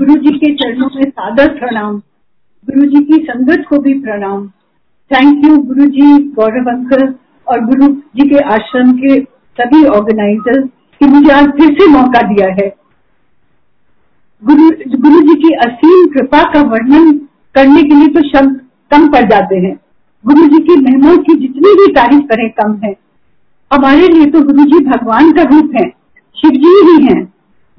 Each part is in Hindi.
गुरु जी के चरणों में सादर प्रणाम, गुरु जी की संगत को भी प्रणाम। Thank you Guru ji, Gaurav uncle और गुरु जी के आश्रम के सभी ऑर्गेनाइजर कि मुझे आज फिर से मौका दिया है। गुरु गुरु जी की असीम कृपा का वर्णन करने के लिए तो शब्द कम पड़ जाते हैं। गुरु जी की महिमा की जितनी भी तारीफ़ करें कम है। हमारे लिए तो गुरु जी भगवान का रूप है, शिव जी ही हैं।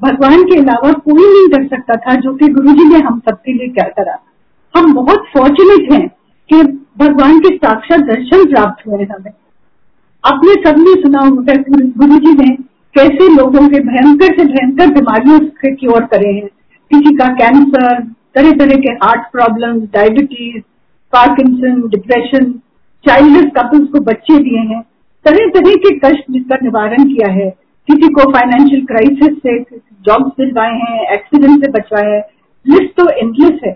भगवान के अलावा कोई नहीं कर सकता था जो कि गुरु जी ने हम सबके लिए क्या करा। हम बहुत फॉर्चुनेट हैं कि भगवान के साक्षात दर्शन प्राप्त हुए हमें। आपने सबने सुना होगा गुरु जी ने कैसे लोगों के भयंकर से भयंकर बीमारियों से क्योर करे हैं। किसी का कैंसर तरह तरह के heart problem diabetes Parkinson depression childless couples को बच्चे दिए हैं। तरह तरह के कष्ट जिसका निवारण किया है। किसी को फाइनेंशियल क्राइसिस से जॉब दिलवाए हैं एक्सीडेंट से बचवाए हैं लिस्ट तो एंडलेस है।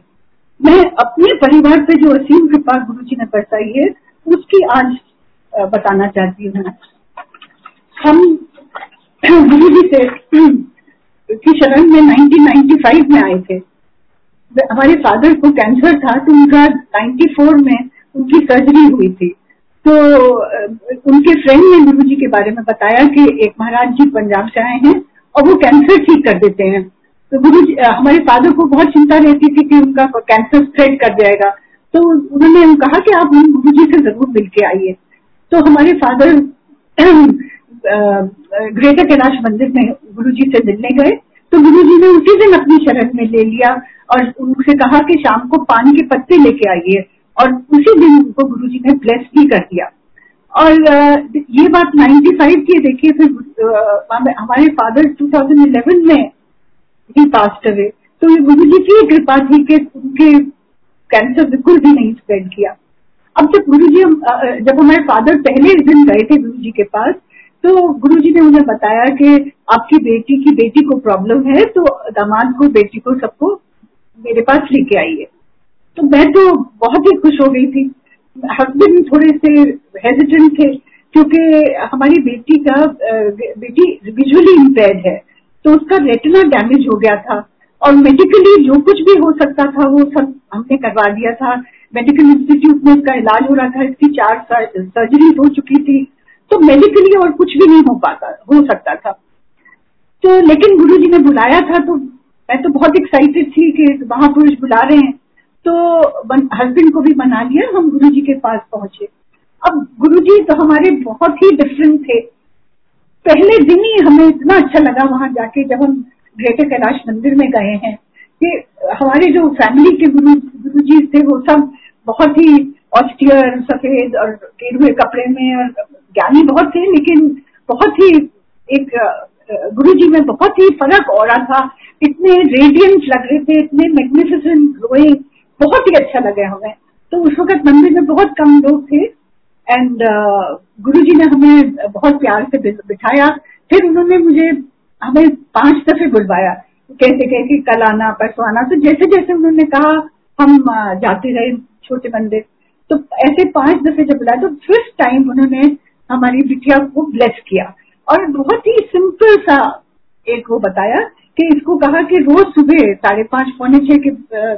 मैं अपने परिवार पे जो असीम कृपा गुरु जी ने बरसाई है, उसकी आज बताना चाहती हूँ हम गुरु जी से, की शरण में 1995 में आए थे। हमारे फादर को कैंसर था तो उनका 94 में उनकी सर्जरी हुई थी। तो उनके फ्रेंड ने गुरु जी के बारे में बताया कि एक महाराज जी पंजाब से आए हैं। और वो कैंसर ठीक कर देते हैं। तो गुरु हमारे फादर को बहुत चिंता रहती थी कि उनका कैंसर स्प्रेड कर जाएगा। तो उन्होंने कहा कि आप गुरु जी से ज़रूर मिल के आइए। तो हमारे फादर ग्रेटर कैलाश मंदिर में गुरु जी से मिलने गए। तो गुरु जी ने उसी दिन अपनी शरण में ले लिया और उनसे कहा कि शाम को पान के पत्ते लेके आइए। और उसी दिन उनको गुरु जी ने ब्लेस भी कर दिया। और ये बात 95 की देखिए, फिर हमारे फादर 2011 में ही पास्ट अवे तो ये गुरु जी की कृपा थी कि उनके कैंसर बिल्कुल भी नहीं स्प्रेड किया। अब जब गुरु जी जब हमारे फादर पहले दिन गए थे गुरु जी के पास तो गुरु जी ने उन्हें बताया कि आपकी बेटी की बेटी को प्रॉब्लम है तो दामाद को, बेटी को सबको मेरे पास लेके आइए। तो मैं तो बहुत ही खुश हो गई थी। हस्बैंड थोड़े से हेजिटेंट थे, क्योंकि हमारी बेटी का बेटी विजुअली इम्पेयर्ड है तो उसका रेटिना डैमेज हो गया था, और मेडिकली जो कुछ भी हो सकता था, वो सब हमने करवा दिया था। मेडिकल इंस्टीट्यूट में उसका इलाज हो रहा था, इसकी चार सर्जरी हो चुकी थी तो मेडिकली और कुछ भी नहीं हो पाता, हो सकता था। तो लेकिन गुरु जी ने बुलाया था तो मैं तो बहुत एक्साइटेड थी कि महापुरुष बुला रहे हैं। तो हस्बैंड को भी मना लिया, हम गुरु जी के पास पहुँचे। अब गुरु जी तो हमारे बहुत ही डिफरेंट थे। पहले दिन ही हमें इतना अच्छा लगा वहाँ जाके, जब हम ग्रेटर कैलाश मंदिर में गए हैं। कि हमारे जो फैमिली के गुरु गुरु जी थे, वो सब बहुत ही ऑस्टियर सफ़ेद और हुए कपड़े में और ज्ञानी बहुत थे, लेकिन बहुत ही एक गुरु जी में बहुत ही फ़र्क रहा। था इतने रेडियंट लग रहे थे, इतने मैग्निफिसेंट ग्रोइंग बहुत ही अच्छा लगे हमें तो उस वक्त मंदिर में बहुत कम लोग थे। एंड uh, गुरु जी ने हमें बहुत प्यार से बिठाया। फिर उन्होंने मुझे हमें पाँच दफे बुलवाया। कैसे कहे कि कल आना परसों आना। तो जैसे जैसे उन्होंने कहा हम जाते रहे छोटे मंदिर। तो ऐसे पाँच दफे जब बुलाया तो फ़र्स्ट टाइम उन्होंने हमारी बिटिया को ब्लेस किया। और बहुत ही सिंपल सा एक वो बताया कि इसको कहा कि रोज सुबह साढ़े पाँच पौने छह के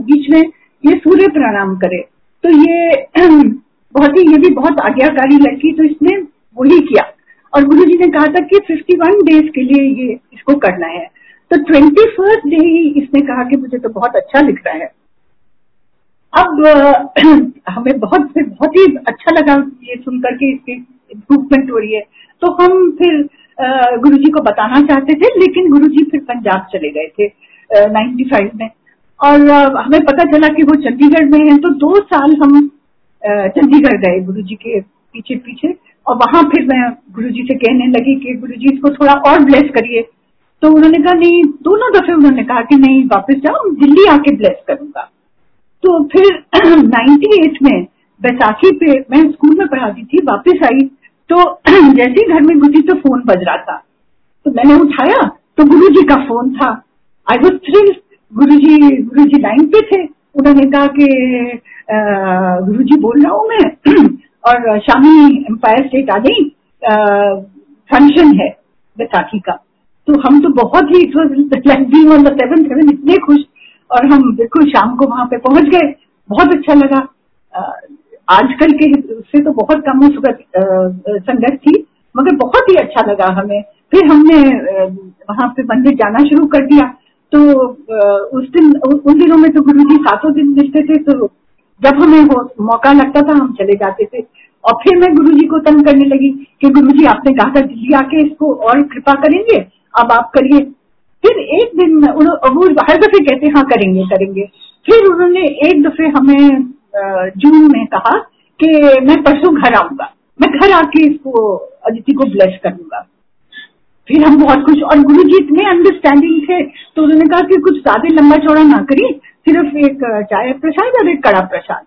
बीच में ये सूर्य प्रणाम करे। तो ये बहुत ही, ये भी बहुत आज्ञाकारी लड़की तो इसने वही किया। और गुरु जी ने कहा था कि 51 डेज़ के लिए ये इसको करना है। तो ट्वेंटी फ़र्स्ट डे ही इसने कहा कि मुझे तो बहुत अच्छा लिख रहा है। अब, हमें बहुत बहुत ही अच्छा लगा ये सुनकर के इसकी इम्प्रूवमेंट हो रही है। तो हम फिर गुरु जी को बताना चाहते थे, लेकिन गुरु जी फिर पंजाब चले गए थे नाइन्टी फाइव में। और हमें पता चला कि वो चंडीगढ़ में है तो दो साल हम चंडीगढ़ गए गुरु जी के पीछे पीछे। और वहाँ फिर मैं गुरु जी से कहने लगी कि गुरु जी इसको थोड़ा और ब्लेस करिए। तो उन्होंने कहा, नहीं, दोनों दफे उन्होंने कहा कि नहीं, वापस जाओ दिल्ली आके ब्लेस करूँगा। तो फिर 98 में बैसाखी पे मैं स्कूल में पढ़ाती थी, वापस आई। तो जैसे ही घर में घुसी तो फ़ोन बज रहा था। तो मैंने उठाया तो गुरु जी का फ़ोन था। I was thrill Guru ji Guru ji line पे थे। उन्होंने कहा कि गुरु जी बोल रहा हूँ मैं। और शामी एम्पायर स्टेट आ गई फ़ंक्शन है, बैसाखी का। तो हम तो बहुत ही it was like on seven seven इतने खुश। और हम बिल्कुल शाम को वहाँ पे पहुँच गए। बहुत अच्छा लगा। आजकल के उससे तो बहुत कम सुगत संगत थी, मगर बहुत ही अच्छा लगा हमें। फिर हमने वहाँ पे मंदिर जाना शुरू कर दिया। तो उस दिन उन दिनों में तो गुरु जी सातों दिन मिलते थे तो जब हमें वो मौका लगता था, हम चले जाते थे। और फिर मैं गुरु जी को तंग करने लगी कि गुरु जी आपने कहा था दिल्ली आके इसको और कृपा करेंगे? अब आप करिए। फिर एक दिन वो हर दफे कहते हाँ करेंगे करेंगे। फिर उन्होंने एक दफे हमें जून में कहा कि मैं परसों घर आऊँगा। मैं घर आके इसको, अदिति को ब्लेस करूँगा। फिर हम बहुत खुश और गुरु जी इतने अंडरस्टैंडिंग थे। तो उन्होंने कहा कि कुछ ज़्यादा लंबा चौड़ा ना करिए, सिर्फ़ एक चाय प्रसाद और एक कड़ा प्रसाद।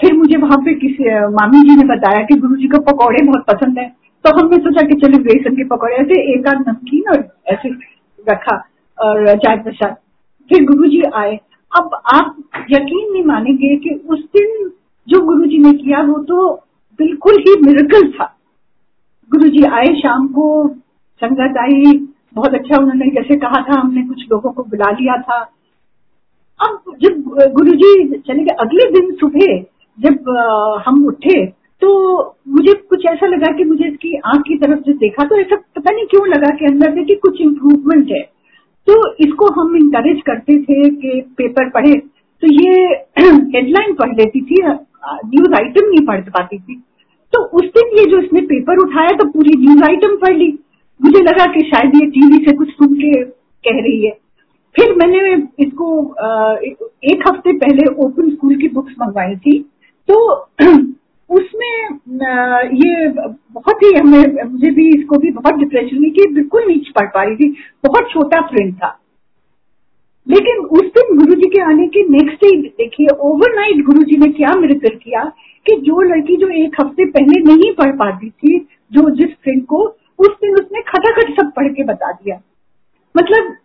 फिर मुझे वहाँ पे किसी मामी जी ने बताया कि गुरु जी को पकौड़े बहुत पसंद है। तो हमने सोचा कि चलो बेसन के पकौड़े ऐसे एक आध नमकीन और ऐसे रखा और चाय प्रसाद। फिर गुरु जी आए। अब आप यकीन नहीं मानेंगे कि उस दिन जो गुरु जी ने किया वो तो बिल्कुल ही मिरकल था। गुरु जी आए शाम को संगत आई बहुत अच्छा उन्होंने जैसे कहा था, हमने कुछ लोगों को बुला लिया था। अब जब गुरु जी चले गए, अगले दिन सुबह जब हम उठे तो मुझे कुछ ऐसा लगा कि मुझे इसकी आँख की तरफ़ जो देखा तो ऐसा पता नहीं क्यों लगा कि अंदर से कि कुछ इम्प्रूवमेंट है। तो इसको हम इंकरेज करते थे कि पेपर पढ़े। तो ये हेडलाइन पढ़ लेती थी न्यूज़ आइटम नहीं पढ़ पाती थी। तो उस दिन ये जो इसने पेपर उठाया तो पूरी न्यूज़ आइटम पढ़ ली। मुझे लगा कि शायद ये टीवी से कुछ सुन के कह रही है। फिर मैंने इसको एक हफ़्ते पहले ओपन स्कूल की बुक्स मंगवाई थी। तो उसमें ये बहुत ही हमें, मुझे भी इसको भी बहुत डिप्रेशन हुई कि बिल्कुल नीच पढ़ पा रही थी। बहुत छोटा प्रिंट था। लेकिन उस दिन गुरु जी के आने के नेक्स्ट डे देखिए ओवरनाइट गुरु जी ने क्या मिरेकल किया कि जो लड़की जो एक हफ़्ते पहले नहीं पढ़ पाती थी, जो जिस प्रिंट को उस दिन उसने खटाखट सब पढ़ के बता दिया। मतलब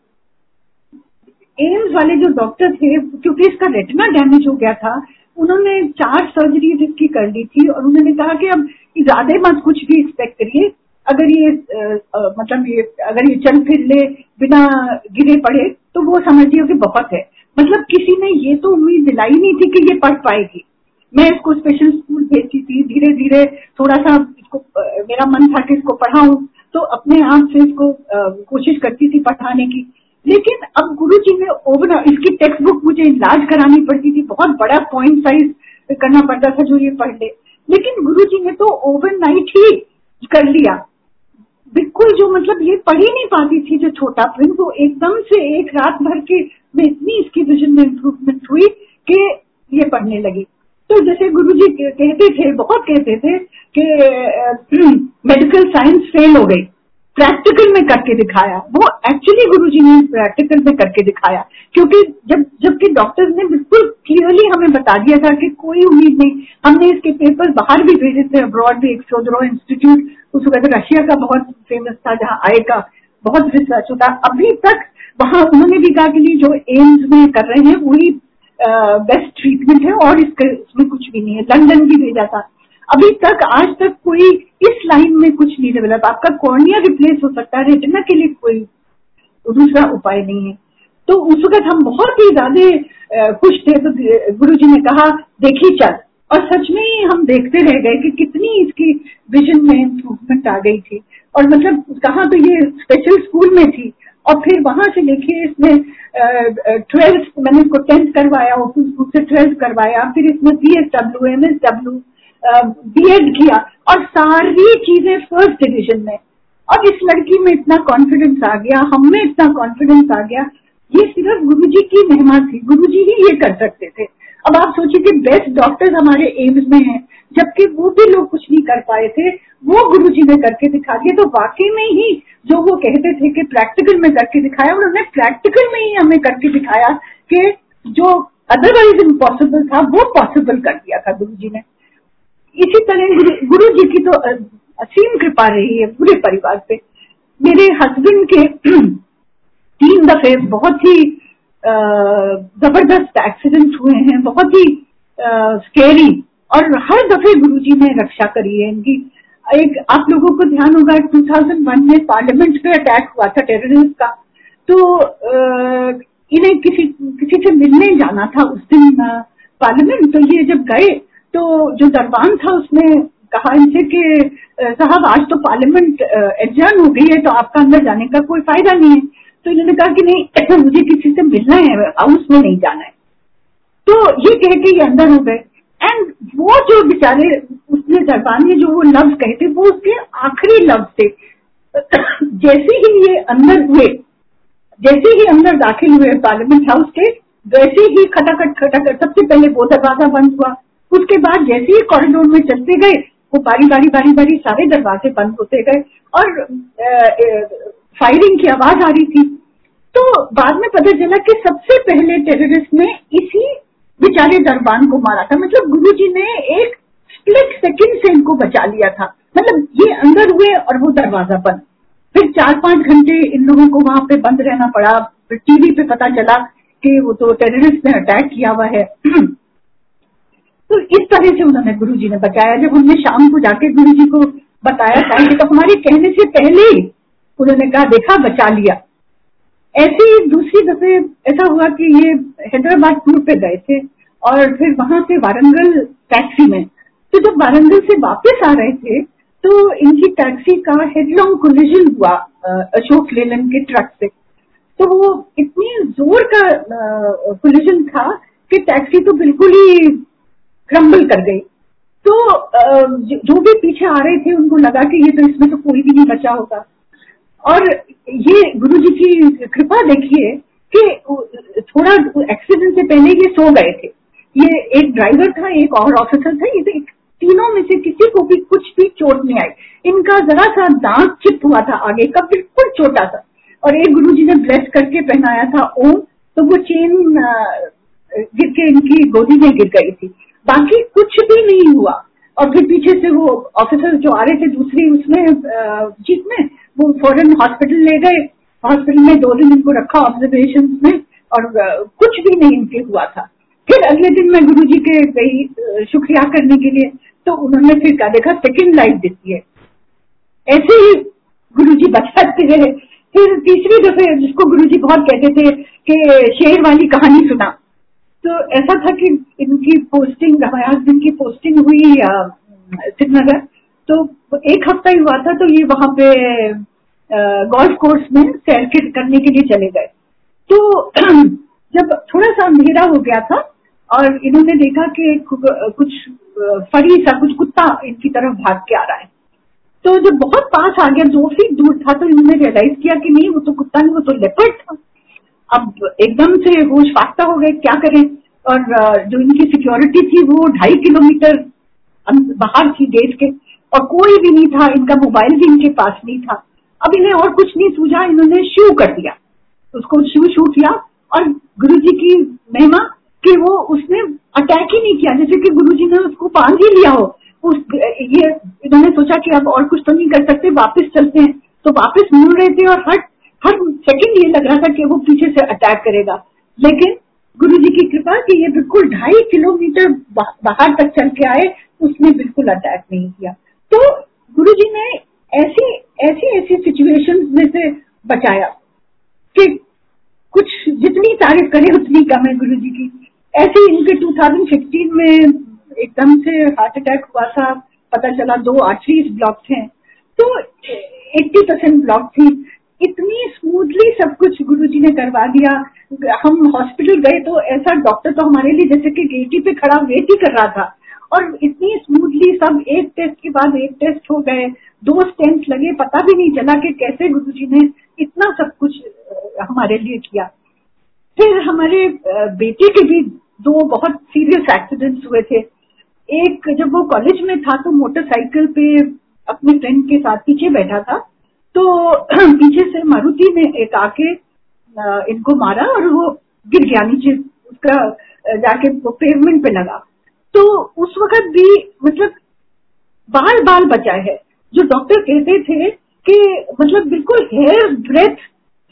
एम्स वाले जो डॉक्टर थे क्योंकि इसका रेटना डैमेज हो गया था उन्होंने चार सर्जरी इसकी कर ली थी और उन्होंने कहा कि अब ज़्यादा मत कुछ भी एक्सपेक्ट करिए। अगर ये आ, मतलब ये अगर ये चल फिर ले बिना गिरे पड़े तो वो समझिए कि बहुत है। मतलब किसी ने ये तो उम्मीद दिलाई नहीं थी कि ये पढ़ पाएगी। मैं इसको स्पेशल स्कूल भेजती थी धीरे धीरे थोड़ा सा इसको मेरा मन था कि इसको पढ़ाऊं तो अपने आप से इसको कोशिश करती थी पढ़ाने की। लेकिन अब गुरु जी ने ओवर इसकी टेक्स्ट बुक मुझे इलाज करानी पड़ती थी, बहुत बड़ा पॉइंट साइज़ करना पड़ता था जो ये पढ़ ले। लेकिन गुरु जी ने तो ओवरनाइट ही कर लिया। बिल्कुल जो मतलब ये पढ़ ही नहीं पाती थी, जो छोटा प्रिंस वो एकदम से एक रात भर के में इतनी इसकी विजन में इम्प्रूवमेंट हुई कि ये पढ़ने लगी। तो जैसे गुरु जी कहते थे, बहुत कहते थे कि मेडिकल साइंस फेल हो गई। प्रैक्टिकल में करके दिखाया। वो एक्चुअली गुरु जी ने प्रैक्टिकल में करके दिखाया। क्योंकि जब, जबकि डॉक्टर्स ने बिल्कुल क्लियरली हमें बता दिया था कि कोई उम्मीद नहीं। हमने इसके पेपर बाहर भी भेजे थे अब्रॉड भी, एक सोदरो इंस्टीट्यूट उस वक्त रशिया का बहुत फ़ेमस था, जहाँ आय का बहुत रिसर्च होता। अभी तक वहाँ उन्होंने भी कहा कि जो एम्स में कर रहे हैं, वही बेस्ट ट्रीटमेंट है और इसके इसमें कुछ भी नहीं है। लंदन भी भेजा था। अभी तक, आज तक कोई इस लाइन में कुछ नहीं डेवलप आपका कॉर्निया रिप्लेस हो सकता है रेटिना के लिए कोई दूसरा उपाय नहीं है। तो उस वक्त हम बहुत ही ज़्यादा खुश थे। तो गुरु जी ने कहा, देखी चल। और सच में ही हम देखते रह गए कि कितनी इसकी विजन में इम्प्रूवमेंट आ गई थी। और मतलब कहा तो ये स्पेशल स्कूल में थी। और फिर वहाँ से देखिए इसमें ट्वेल्थ मैंने इसको टेंथ करवाया ओपन स्कूल से ट्वेल्थ करवाया, फिर इसमें B S W M S W B Ed किया और सारी चीज़ें फ़र्स्ट डिविजन में। और इस लड़की में इतना कॉन्फिडेंस आ गया, हम में इतना कॉन्फिडेंस आ गया, ये सिर्फ़ गुरु जी की मेहमान थी गुरु जी ही ये कर सकते थे। अब आप सोचिए कि बेस्ट डॉक्टर्स हमारे एम्स में हैं, जबकि वो भी लोग कुछ नहीं कर पाए थे। वो गुरु जी ने करके दिखा दिया तो वाकई में ही जो वो कहते थे कि प्रैक्टिकल में करके दिखाया, उन्होंने प्रैक्टिकल में ही हमें करके दिखाया कि जो अदरवाइज़ इम्पॉसिबल था, वो पॉसिबल कर दिया था गुरु जी ने। इसी तरह गुरु जी की तो असीम कृपा रही है पूरे परिवार पे। मेरे हस्बैंड के तीन दफे बहुत ही ज़बरदस्त एक्सीडेंट हुए हैं, बहुत ही स्केरी और हर दफे गुरु जी ने रक्षा करी है इनकी। एक, आप लोगों को ध्यान होगा 2001 में पार्लियामेंट पे अटैक हुआ था टेररिस्ट का। तो इन्हें किसी किसी से मिलने जाना था उस दिन पार्लियामेंट तो ये जब गए तो जो दरबान था उसने कहा इनसे कि साहब, आज तो पार्लियामेंट एडजर्न हो गई है तो आपका अंदर जाने का कोई फ़ायदा नहीं है। तो इन्होंने कहा कि नहीं मुझे किसी से मिलना है हाउस में नहीं जाना है। तो ये कह के ये अंदर हो गए। एंड वो जो बेचारे, उसने दरबान ने जो वो लफ्ज कहे थे, वो उसके आखिरी लफ्ज थे। जैसे ही ये अंदर हुए, जैसे ही अंदर दाखिल हुए पार्लियामेंट हाउस के, वैसे ही खटाखट खटाखट, सबसे पहले वो दरवाज़ा बंद हुआ। उसके बाद जैसे ही कॉरिडोर में चलते गए, वो बारी बारी बारी बारी सारे दरवाजे बंद होते गए। और फायरिंग की आवाज़ आ रही थी। तो बाद में पता चला कि सबसे पहले टेररिस्ट ने इसी बेचारे दरबान को मारा था। मतलब गुरु जी ने एक स्प्लिट सेकंड से इनको बचा लिया था। मतलब ये अंदर हुए और वो दरवाज़ा बंद। फिर चार पाँच घंटे इन लोगों को वहाँ पे बंद रहना पड़ा। फिर टीवी पे पता चला कि वो तो टेररिस्ट ने अटैक किया हुआ है। तो इस तरह से उन्होंने गुरु जी ने बचाया जब हमने शाम को जाके गुरु जी को बताया था कि तो हमारे कहने से पहले ही उन्होंने कहा, देखा, बचा लिया। ऐसे ही दूसरी दफे ऐसा हुआ कि ये हैदराबाद टूर पे गए थे और फिर वहाँ से वारंगल टैक्सी में। तो जब वारंगल से वापस आ रहे थे तो इनकी टैक्सी का हेडलॉन्ग कोलिजन हुआ अशोक लेलन के ट्रक से। तो वो इतनी ज़ोर का कोलिजन था कि टैक्सी तो बिल्कुल ही क्रम्बल कर गई। तो जो भी पीछे आ रहे थे, उनको लगा कि ये तो इसमें तो कोई भी नहीं बचा होगा। और ये गुरु जी की कृपा देखिए कि थोड़ा एक्सीडेंट से पहले ये सो गए थे। ये एक ड्राइवर था, एक और ऑफिसर था, ये तीनों में से किसी को भी कुछ भी चोट नहीं आई। इनका जरा सा दांत चिप हुआ था आगे का, बिल्कुल छोटा सा। और एक गुरु जी ने ब्लेस करके पहनाया था ओम तो वो चेन गिर के इनकी गोदी में गिर गई थी। बाकी कुछ भी नहीं हुआ। और फिर पीछे से वो ऑफिसर जो आ रहे थे दूसरी उसमें जीत में वो फॉरन हॉस्पिटल ले गए। हॉस्पिटल में दो दिन इनको रखा ऑब्जर्वेशन में और कुछ भी नहीं इनके हुआ था। फिर अगले दिन मैं गुरु जी के गई शुक्रिया करने के लिए तो उन्होंने फिर क्या देखा सेकेंड लाइफ देती है। ऐसे ही गुरु जी बचाते रहे फिर तीसरी दफे जिसको गुरु जी बहुत कहते थे कि शेर वाली कहानी सुना। तो ऐसा था कि इनकी पोस्टिंग रवायात दिन की पोस्टिंग हुई श्रीनगर तो एक हफ़्ता ही हुआ था तो ये वहाँ पे गोल्फ कोर्स में सैर करने के लिए चले गए। तो जब थोड़ा सा अंधेरा हो गया था और इन्होंने देखा कि कुछ फरी सा, कुछ कुत्ता इनकी तरफ़ भाग के आ रहा है। तो जब बहुत पास आ गया, दो फीट दूर था तो इन्होंने रियलाइज़ किया कि नहीं, वो तो कुत्ता नहीं, वो तो लेपर्ड था। अब एकदम से होश फाख्ता हो गए, क्या करें? और जो इनकी सिक्योरिटी थी, वो ढाई किलोमीटर बाहर थी गेट के। और कोई भी नहीं था, इनका मोबाइल भी इनके पास नहीं था। अब इन्हें और कुछ नहीं सूझा, इन्होंने शू कर दिया। उसको शू शू किया और गुरु जी की महिमा कि वो उसने अटैक ही नहीं किया। जैसे कि गुरु जी ने उसको बाँध ही लिया हो, उस, ये, इन्होंने सोचा कि अब और कुछ तो नहीं कर सकते, वापस चलते हैं। तो वापस मुड़ रहे थे और हर हर सेकंड ये लग रहा था कि वो पीछे से अटैक करेगा। लेकिन गुरु जी की कृपा कि ये बिल्कुल ढाई किलोमीटर बाहर तक चल के आए, उसने बिल्कुल अटैक नहीं किया। तो गुरु जी ने ऐसी ऐसी ऐसी सिचुएशन में से बचाया कि कुछ जितनी तारीफ़ करें, उतनी कम है गुरु जी की। ऐसे इनके 2016 में एकदम से हार्ट अटैक हुआ था। पता चला दो आर्टरीज ब्लॉक थे तो 80 परसेंट ब्लॉक थी। इतनी स्मूथली सब कुछ गुरु जी ने करवा दिया। हम हॉस्पिटल गए तो ऐसा डॉक्टर तो हमारे लिए जैसे कि गेटी पे खड़ा वेट ही कर रहा था। और इतनी स्मूथली सब एक टेस्ट के बाद एक टेस्ट हो गए। दो स्टेंट लगे, पता भी नहीं चला कि कैसे गुरु जी ने इतना सब कुछ हमारे लिए किया। फिर हमारे बेटे के भी दो बहुत सीरियस एक्सीडेंट्स हुए थे। एक जब वो कॉलेज में था तो मोटरसाइकिल पे अपने फ्रेंड के साथ पीछे बैठा था। तो पीछे से मारुति ने एक आके इनको मारा और वो गिर गया नीचे। उसका जाके पेवमेंट पे लगा। तो उस वक्त भी मतलब बाल बाल बचा है। जो डॉक्टर कहते थे कि मतलब बिल्कुल हेयर ब्रेथ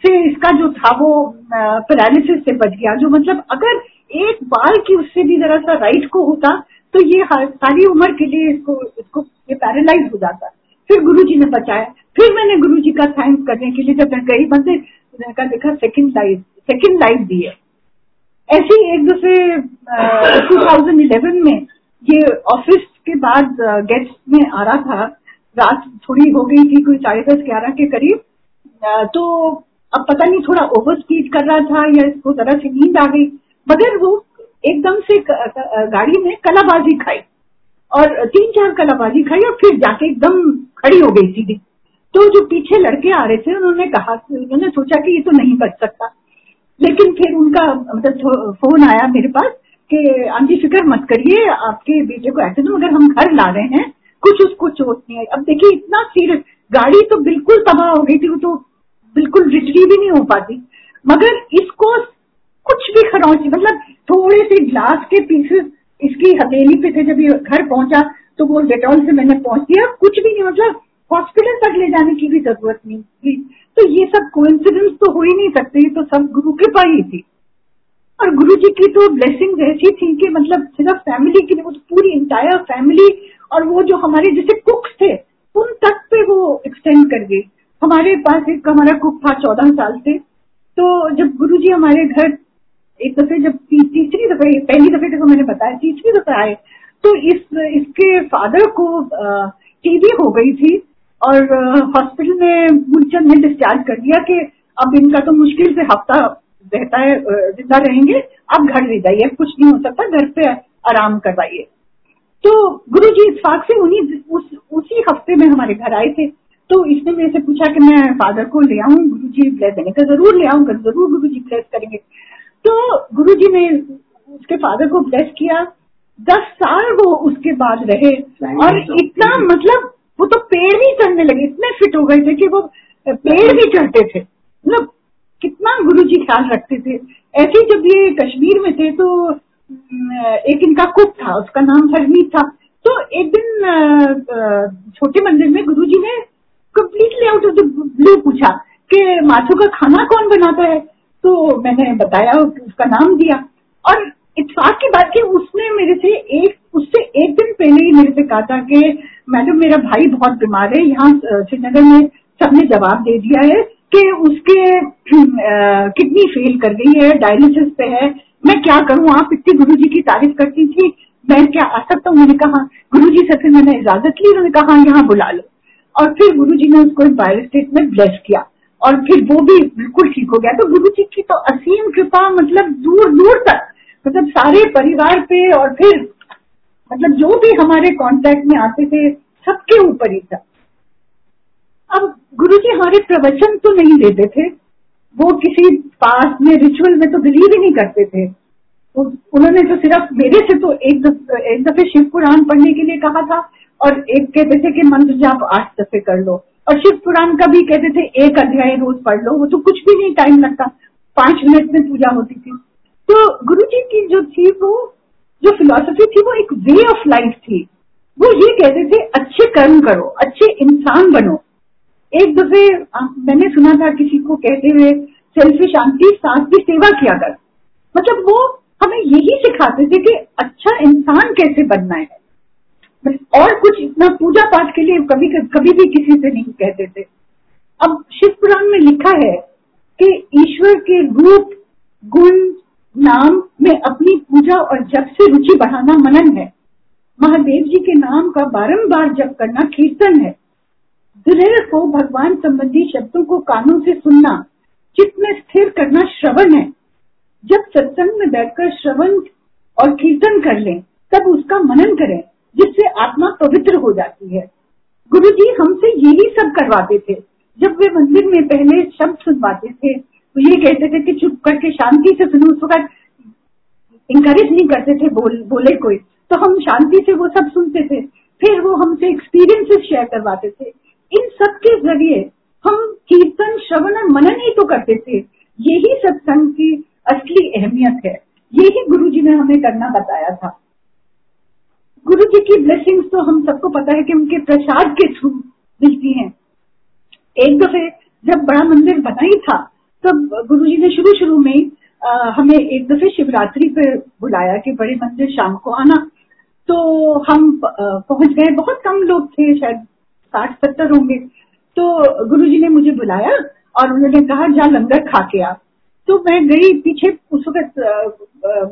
से इसका जो था वो पैरालिसिस से बच गया। जो मतलब अगर एक बाल की उससे भी जरा सा राइट को होता तो ये सारी उम्र के लिए इसको इसको ये पैरालाइज हो जाता। फिर गुरु जी ने बचाया। फिर मैंने गुरु जी का थैंक्स करने के लिए जब मैं गई, बंदे का देखा सेकंड लाइफ सेकेंड लाइफ दी है। ऐसे ही एक दूसरे टू थाउज़ेंड इलेवन में ये ऑफ़िस के बाद गेस्ट में आ रहा था। रात थोड़ी हो गई थी, कोई साढ़े दस, ग्यारह के करीब। तो अब पता नहीं, थोड़ा ओवर स्पीड कर रहा था या इसको जरा सी नींद आ गई। मगर वो एकदम से गाड़ी में कलाबाजी खाई। और तीन चार कलाबाजी खाई और फिर जाके एकदम खड़ी हो गई सीधी। तो जो पीछे लड़के आ रहे थे, उन्होंने कहा, उन्होंने सोचा कि ये तो नहीं बच सकता। लेकिन फिर उनका मतलब फ़ोन आया मेरे पास कि, आंटी, फ़िक्र मत करिए, आपके बेटे को एक्सीडेंट अगर हम घर ला रहे हैं। कुछ उसको चोट नहीं आई अब देखिए, इतना सीरियस गाड़ी तो बिल्कुल तबाह हो गई थी, वो तो बिल्कुल रिटरी भी नहीं हो पाती। मगर इसको कुछ भी खरौची मतलब थोड़े से ग्लास के पीसेस इसकी हथेली पे थे, जब ये घर पहुँचा तो वो डेटॉल से मैंने पहुँच दिया कुछ भी नहीं मतलब हॉस्पिटल तक ले जाने की भी ज़रूरत नहीं थी। तो ये सब कोइंसिडेंस तो हो ही नहीं सकते, ये तो सब गुरु कृपा ही थी। और गुरु जी की तो ब्लेसिंग ऐसी थी कि मतलब सिर्फ़ फैमिली की वो तो पूरी इंटायर फैमिली और वो जो हमारे जैसे कुक्स थे, उन तक पे वो एक्सटेंड कर गई हमारे पास एक, हमारा कुक था चौदह साल से। तो जब गुरु जी हमारे घर, एक दफे जब तीसरी दफे, पहली दफे तो मैंने बताया, तीसरी दफे आए तो इस, इसके फादर को टीबी हो गई थी। और हॉस्पिटल में मूलचंद ने डिस्चार्ज कर दिया कि अब इनका तो मुश्किल से हफ़्ता रहता है ज़िंदा रहेंगे आप घर ले जाइए कुछ नहीं हो सकता घर पे आराम करवाइए। तो गुरु जी इस से उन्हीं उस, उसी हफ़्ते में हमारे घर आए थे। तो इसने मेरे से पूछा कि मैं फादर को ले आऊँ गुरु जी ब्लेस देने का ज़रूर ले आऊँगा ज़रूर गुरु जी ब्लेस करेंगे। तो गुरु जी ने उसके फादर को ब्लेस किया। दस साल वो उसके बाद रहे। और इतना मतलब वो तो पेड़ भी चढ़ने लगे, इतने फिट हो गए थे कि वो पेड़ भी चढ़ते थे। मतलब कितना गुरु जी ख्याल रखते थे। ऐसे जब ये कश्मीर में थे तो एक इनका कुक था, उसका नाम हरमीत था। तो एक दिन छोटे मंदिर में गुरु जी ने completely out of the blue पूछा कि माथु का खाना कौन बनाता है? तो मैंने बताया, उसका नाम दिया। और इतफाक की बात की उसने मेरे से एक उससे एक दिन पहले ही मेरे से कहा था कि, मैडम, मेरा भाई बहुत बीमार है, यहाँ श्रीनगर में सबने जवाब दे दिया है कि उसके किडनी फेल कर गई है, डायलिसिस पे है। मैं क्या करूँ? आप इतनी गुरु जी की तारीफ़ करती थी। मैं क्या आ सकता हूँ? मैंने कहा गुरु जी से फिर मैंने इजाज़त ली, उन्होंने कहा, यहाँ बुला लो। और फिर गुरु जी ने उसको बायो स्टेट में ब्लेस किया। और फिर वो भी बिल्कुल ठीक हो गया। तो गुरु जी की तो असीम कृपा मतलब दूर दूर तक मतलब सारे परिवार पे और फिर मतलब जो भी हमारे कांटेक्ट में आते थे, सबके ऊपर ही था। अब गुरु जी हमारे प्रवचन तो नहीं देते थे। वो किसी पास में रिचुअल में तो बिलीव ही नहीं करते थे। उन्होंने तो सिर्फ़ मेरे से तो एक दफे एक दफे शिव पुराण पढ़ने के लिए कहा था और एक कहते थे कि मंत्र जाप आठ दफे कर लो। और शिव पुराण का भी कहते थे, एक अध्याय रोज पढ़ लो। वो तो कुछ भी नहीं टाइम लगता। पाँच मिनट में पूजा होती थी। तो गुरु जी की जो थी वो जो फिलोसफी थी, वो एक वे ऑफ़ लाइफ थी। वो ये कहते थे, अच्छे कर्म करो, अच्छे इंसान बनो। एक दफे मैंने सुना था किसी को कहते हुए सेल्फी शांति सांस की सेवा किया कर। मतलब वो हमें यही सिखाते थे कि अच्छा इंसान कैसे बनना है। और कुछ इतना पूजा पाठ के लिए कभी कभी भी किसी से नहीं कहते थे। अब शिव पुराण में लिखा है कि ईश्वर के रूप, गुण नाम में अपनी पूजा और जप से रुचि बढ़ाना मनन है। महादेव जी के नाम का बारंबार जप करना कीर्तन है। दृढ़ को भगवान संबंधी शब्दों को कानों से सुनना, चित्त में स्थिर करना श्रवण है। जब सत्संग में बैठकर श्रवण और कीर्तन कर लें, तब उसका मनन करें, जिससे आत्मा पवित्र हो जाती है। गुरु जी हमसे यही सब करवाते थे। जब वे मंदिर में पहले शब्द सुनवाते थे तो ये कहते थे कि चुप करके शांति से सुनो। उस वक्त इंकरेज नहीं करते थे बोल, बोले कोई। तो हम शांति से वो सब सुनते थे। फिर वो हमसे एक्सपीरियंसेस शेयर करवाते थे। इन सब के ज़रिए हम कीर्तन श्रवण और मनन ही तो करते थे। यही सत्संग की असली अहमियत है। यही गुरु जी ने हमें करना बताया था। गुरु जी की ब्लेसिंग्स तो हम सबको पता है कि उनके प्रसाद के थ्रू मिलती हैं। एक दफे जब बड़ा मंदिर बना ही था तो गुरु जी ने शुरू शुरू में आ, हमें एक दफे शिवरात्रि पे बुलाया कि बड़े मंदिर शाम को आना। तो हम पहुँच गए। बहुत कम लोग थे शायद साठ सत्तर होंगे। तो गुरु जी ने मुझे बुलाया और उन्होंने कहा जा लंगर खा के आ। तो मैं गई पीछे उस वक्त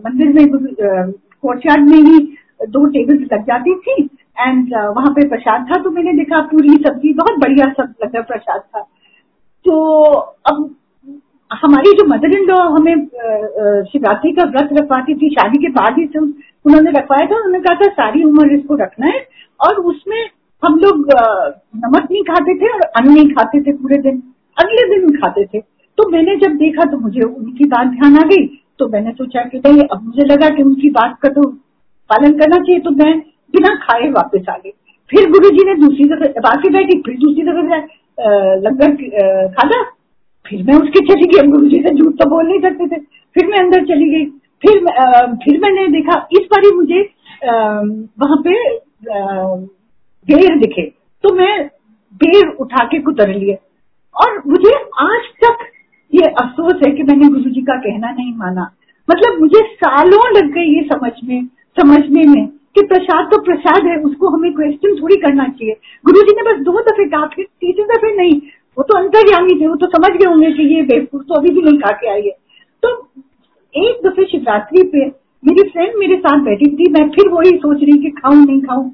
मंदिर में कोर्टयार्ड में ही दो टेबल्स लग जाती थी एंड वहाँ पे प्रसाद था। तो मैंने देखा पूरी सब्ज़ी बहुत बढ़िया सब लगा प्रसाद था। तो अब हमारी जो मदर इन लॉ हमें शिवरात्रि का व्रत रखवाती थी, शादी के बाद ही उन्होंने रखवाया था, उन्होंने कहा था, सारी उम्र इसको रखना है। और उसमें हम लोग नमक नहीं खाते थे और अन्न नहीं खाते थे पूरे दिन, अगले दिन खाते थे। तो मैंने जब देखा तो मुझे उनकी बात ध्यान आ गई तो मैंने सोचा कि भाई अब मुझे लगा कि उनकी बात का तो पालन करना चाहिए तो मैं बिना खाए वापस आ गई। फिर गुरु जी ने दूसरी दफे आके बैठी, फिर दूसरी दफे लंगर खाना फिर मैं उसके चली गई गुरु जी से झूठ तो बोल नहीं सकते थे। फिर मैं अंदर चली गई। फिर फिर मैंने देखा, इस बार ही मुझे वहाँ पे बेर दिखे। तो मैं बेर उठा के कुतर लिए। और मुझे आज तक ये अफसोस है कि मैंने गुरु जी का कहना नहीं माना। मतलब मुझे सालों लग गए ये समझ में, समझने में कि प्रसाद तो प्रसाद है, उसको हमें क्वेश्चन थोड़ी करना चाहिए। गुरु जी ने बस दो दफे कहा, फिर तीसरे दफे नहीं। वो तो अंतर्यामी थे वो तो समझ गए होंगे कि ये बेवकूफ़ तो अभी भी नहीं खा के आई है। तो एक दफे शिवरात्रि पे मेरी फ्रेंड मेरे साथ बैठी थी, मैं फिर वही सोच रही कि खाऊं, नहीं खाऊं।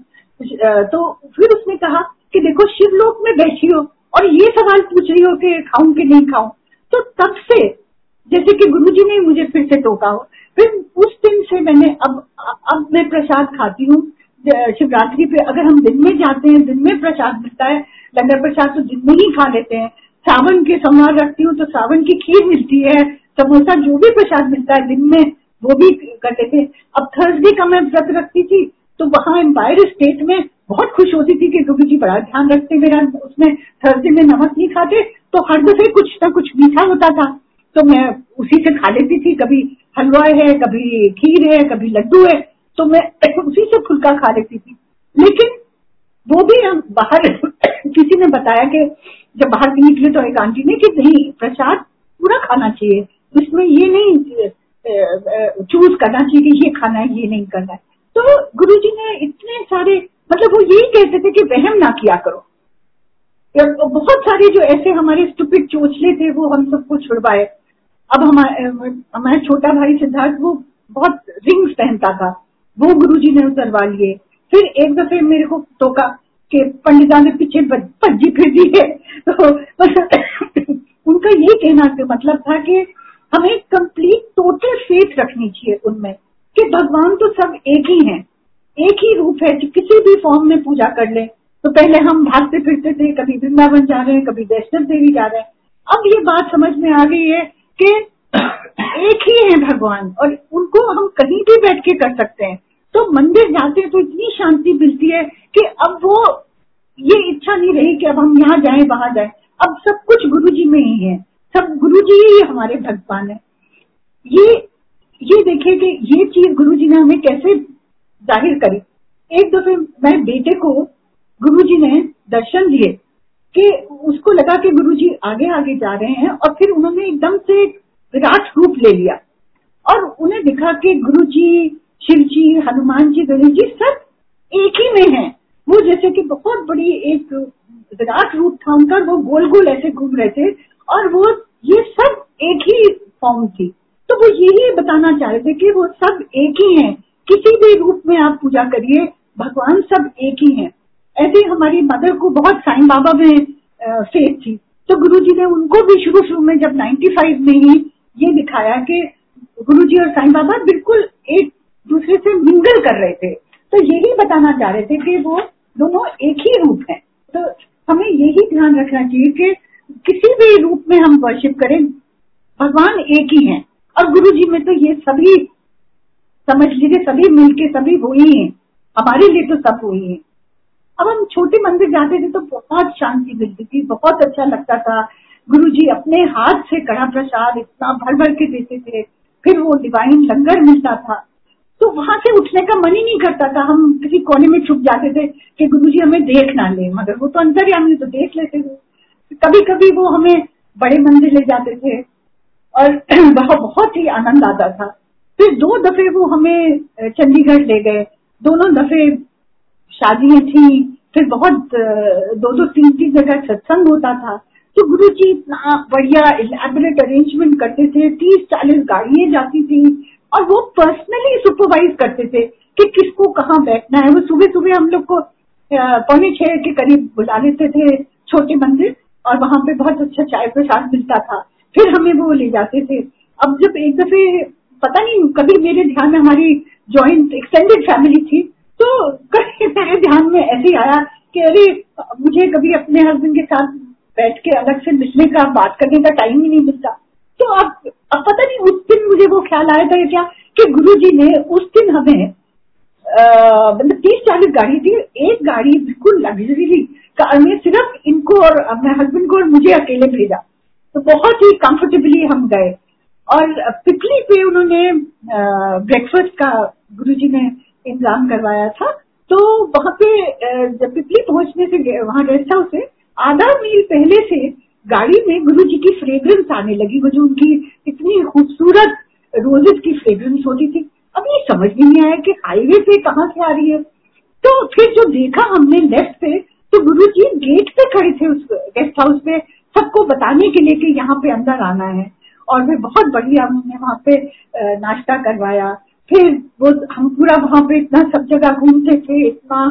तो फिर उसने कहा कि देखो, शिवलोक में बैठी हो और ये सवाल पूछ रही हो कि खाऊं कि नहीं खाऊं। तो तब से, जैसे कि गुरुजी ने मुझे फिर से टोका हो। फिर उस दिन से मैंने, अब अब मैं प्रसाद खाती हूँ शिवरात्रि पे अगर हम दिन में जाते हैं, दिन में प्रसाद मिलता है, लंगर प्रसाद तो दिन में ही खा लेते हैं। सावन के संवार रखती हूँ तो सावन की खीर मिलती है, समोसा जो भी प्रसाद मिलता है दिन में, वो भी कर लेते हैं। अब थर्सडे का मैं व्रत रखती थी तो वहाँ एम्पायर स्टेट में बहुत खुश होती थी कि गुरु जी बड़ा ध्यान रखते मेरा, उसमें थर्सडे में नमक नहीं खाते तो हर दफे कुछ ना कुछ मीठा होता था। तो मैं उसी से खा लेती थी, कभी हलवा है, कभी खीर है, कभी लड्डू है। तो मैं उसी से फुल्का खा लेती थी। लेकिन वो भी हम बाहर किसी ने बताया कि जब बाहर निकले तो एक आंटी ने कि नहीं, प्रसाद पूरा खाना चाहिए। इसमें ये नहीं चूज़ करना चाहिए ये खाना है, ये नहीं करना है। तो गुरु जी ने इतने सारे मतलब वो यही कहते थे कि वहम ना किया करो। बहुत सारे जो ऐसे हमारे स्टूपिड चोचले थे, वो हम सबको छुड़वाए। अब हमारे हमारा छोटा भाई सिद्धार्थ, वो बहुत रिंग्स पहनता था। वो गुरु जी ने उतरवा लिए। फिर एक दफे मेरे को टोका कि पंडिता ने पीछे भज्जी फिर दी है तो उनका ये कहना के मतलब था कि हमें कंप्लीट टोटल फेथ रखनी चाहिए उनमें कि भगवान तो सब एक ही हैं। एक ही रूप है किसी भी फॉर्म में पूजा कर ले। तो पहले हम भागते फिरते थे, कभी वृंदावन जा रहे हैं, कभी वैष्णव देवी जा रहे हैं। अब ये बात समझ में आ गई है कि एक ही है भगवान, और उनको हम कहीं भी बैठ के कर सकते हैं। तो मंदिर जाते हैं तो इतनी शांति मिलती है कि अब वो ये इच्छा नहीं रही कि अब हम यहाँ जाए, वहाँ जाए। अब सब कुछ गुरु जी में ही है। सब गुरु जी ही हमारे भगवान है। ये ये देखिए कि ये चीज़ गुरु जी ने हमें कैसे ज़ाहिर करी। एक दफे मैं बेटे को गुरु जी ने दर्शन दिए कि उसको लगा कि गुरु जी आगे आगे जा रहे हैं, और फिर उन्होंने एकदम से विराट रूप ले लिया। और उन्हें दिखा कि गुरु जी शिव जी हनुमान जी गणेश जी सब एक ही में हैं। वो जैसे कि बहुत बड़ी एक विराट रूप था उनका वो गोल गोल ऐसे घूम रहे थे, और वो ये सब एक ही फॉर्म थी। तो वो यही बताना चाह रहे थे कि वो सब एक ही हैं। किसी भी रूप में आप पूजा करिए, भगवान सब एक ही हैं। ऐसे हमारी मदर को बहुत साईं बाबा में फेथ थी। तो गुरु जी ने उनको भी शुरू शुरू में, जब 95 में ही ये दिखाया कि गुरु जी और साईं बाबा बिल्कुल एक दूसरे से मिंगल कर रहे थे। तो यही बताना चाह रहे थे कि वो दोनों एक ही रूप है। तो हमें यही ध्यान रखना चाहिए कि किसी भी रूप में हम वर्शिप करें, भगवान एक ही है। और गुरु जी में तो ये सभी, समझ लीजिए, सभी मिलके सभी वही हैं। हमारे लिए तो सब वही है। अब हम छोटे मंदिर जाते थे तो बहुत शांति मिलती थी, बहुत अच्छा लगता था। गुरु जी अपने हाथ से कड़ा प्रसाद इतना भर भर के देते थे। फिर वो डिवाइन लंगर मिलता था। तो वहाँ से उठने का मन ही नहीं करता था। हम किसी कोने में छुप जाते थे कि गुरु जी हमें देख ना ले, मगर वो तो अंतर्यामी तो देख लेते थे। कभी कभी वो हमें बड़े मंदिर ले जाते थे और वह बहुत ही आनंद आता था। फिर दो दफे वो हमें चंडीगढ़ ले गए। दोनों दफे शादियाँ थी। फिर बहुत दो दो तीन तीन जगह सत्संग होता था। तो गुरु जी इतना बढ़िया इलेबोरेट अरेंजमेंट करते थे, तीस चालीस गाड़ियाँ जाती थी और वो पर्सनली सुपरवाइज करते थे कि किसको कहाँ बैठना है। वो सुबह सुबह हम लोग को पौने छह के करीब बुला लेते थे छोटे मंदिर और वहाँ पे बहुत अच्छा चाय प्रसाद मिलता था। फिर हमें वो ले जाते थे। अब जब एक दफे, पता नहीं, कभी मेरे ध्यान में हमारी ज्वाइंट एक्सटेंडेड फैमिली थी तो कभी मेरे ध्यान में ऐसे आया कि अरे, मुझे कभी अपने हस्बैंड के साथ बैठ के अलग से मिलने का, बात करने का टाइम ही नहीं मिलता। तो अब अब पता नहीं उस दिन मुझे वो ख्याल आया था क्या कि गुरु जी ने उस दिन हमें मतलब तीस चालीस गाड़ी थी। एक गाड़ी बिल्कुल लग्जरी कार में सिर्फ़ इनको और अपने हस्बैंड को और मुझे अकेले भेजा। तो बहुत ही कंफर्टेबली हम गए। और पिपली पे उन्होंने ब्रेकफास्ट का गुरु जी ने इंतज़ाम करवाया था। तो वहाँ पे जब पिपली पहुँचने से वहाँ गेस्ट हाउस से आधा मील पहले से गाड़ी में गुरु जी की फ्रेग्रेंस आने लगी। जो उनकी इतनी खूबसूरत रोजेस की फ्रेग्रेंस होती थी। अब ये समझ भी नहीं आया कि हाईवे पे कहाँ से आ रही है। तो फिर जो देखा हमने लेफ़्ट पे तो गुरु जी गेट पे खड़े थे उस गेस्ट हाउस पे, सबको बताने के लिए कि यहाँ पे अंदर आना है। और वे बहुत बढ़िया, हमने वहाँ पे नाश्ता करवाया। फिर वो हम पूरा वहाँ पे इतना सब जगह घूमते थे, इतना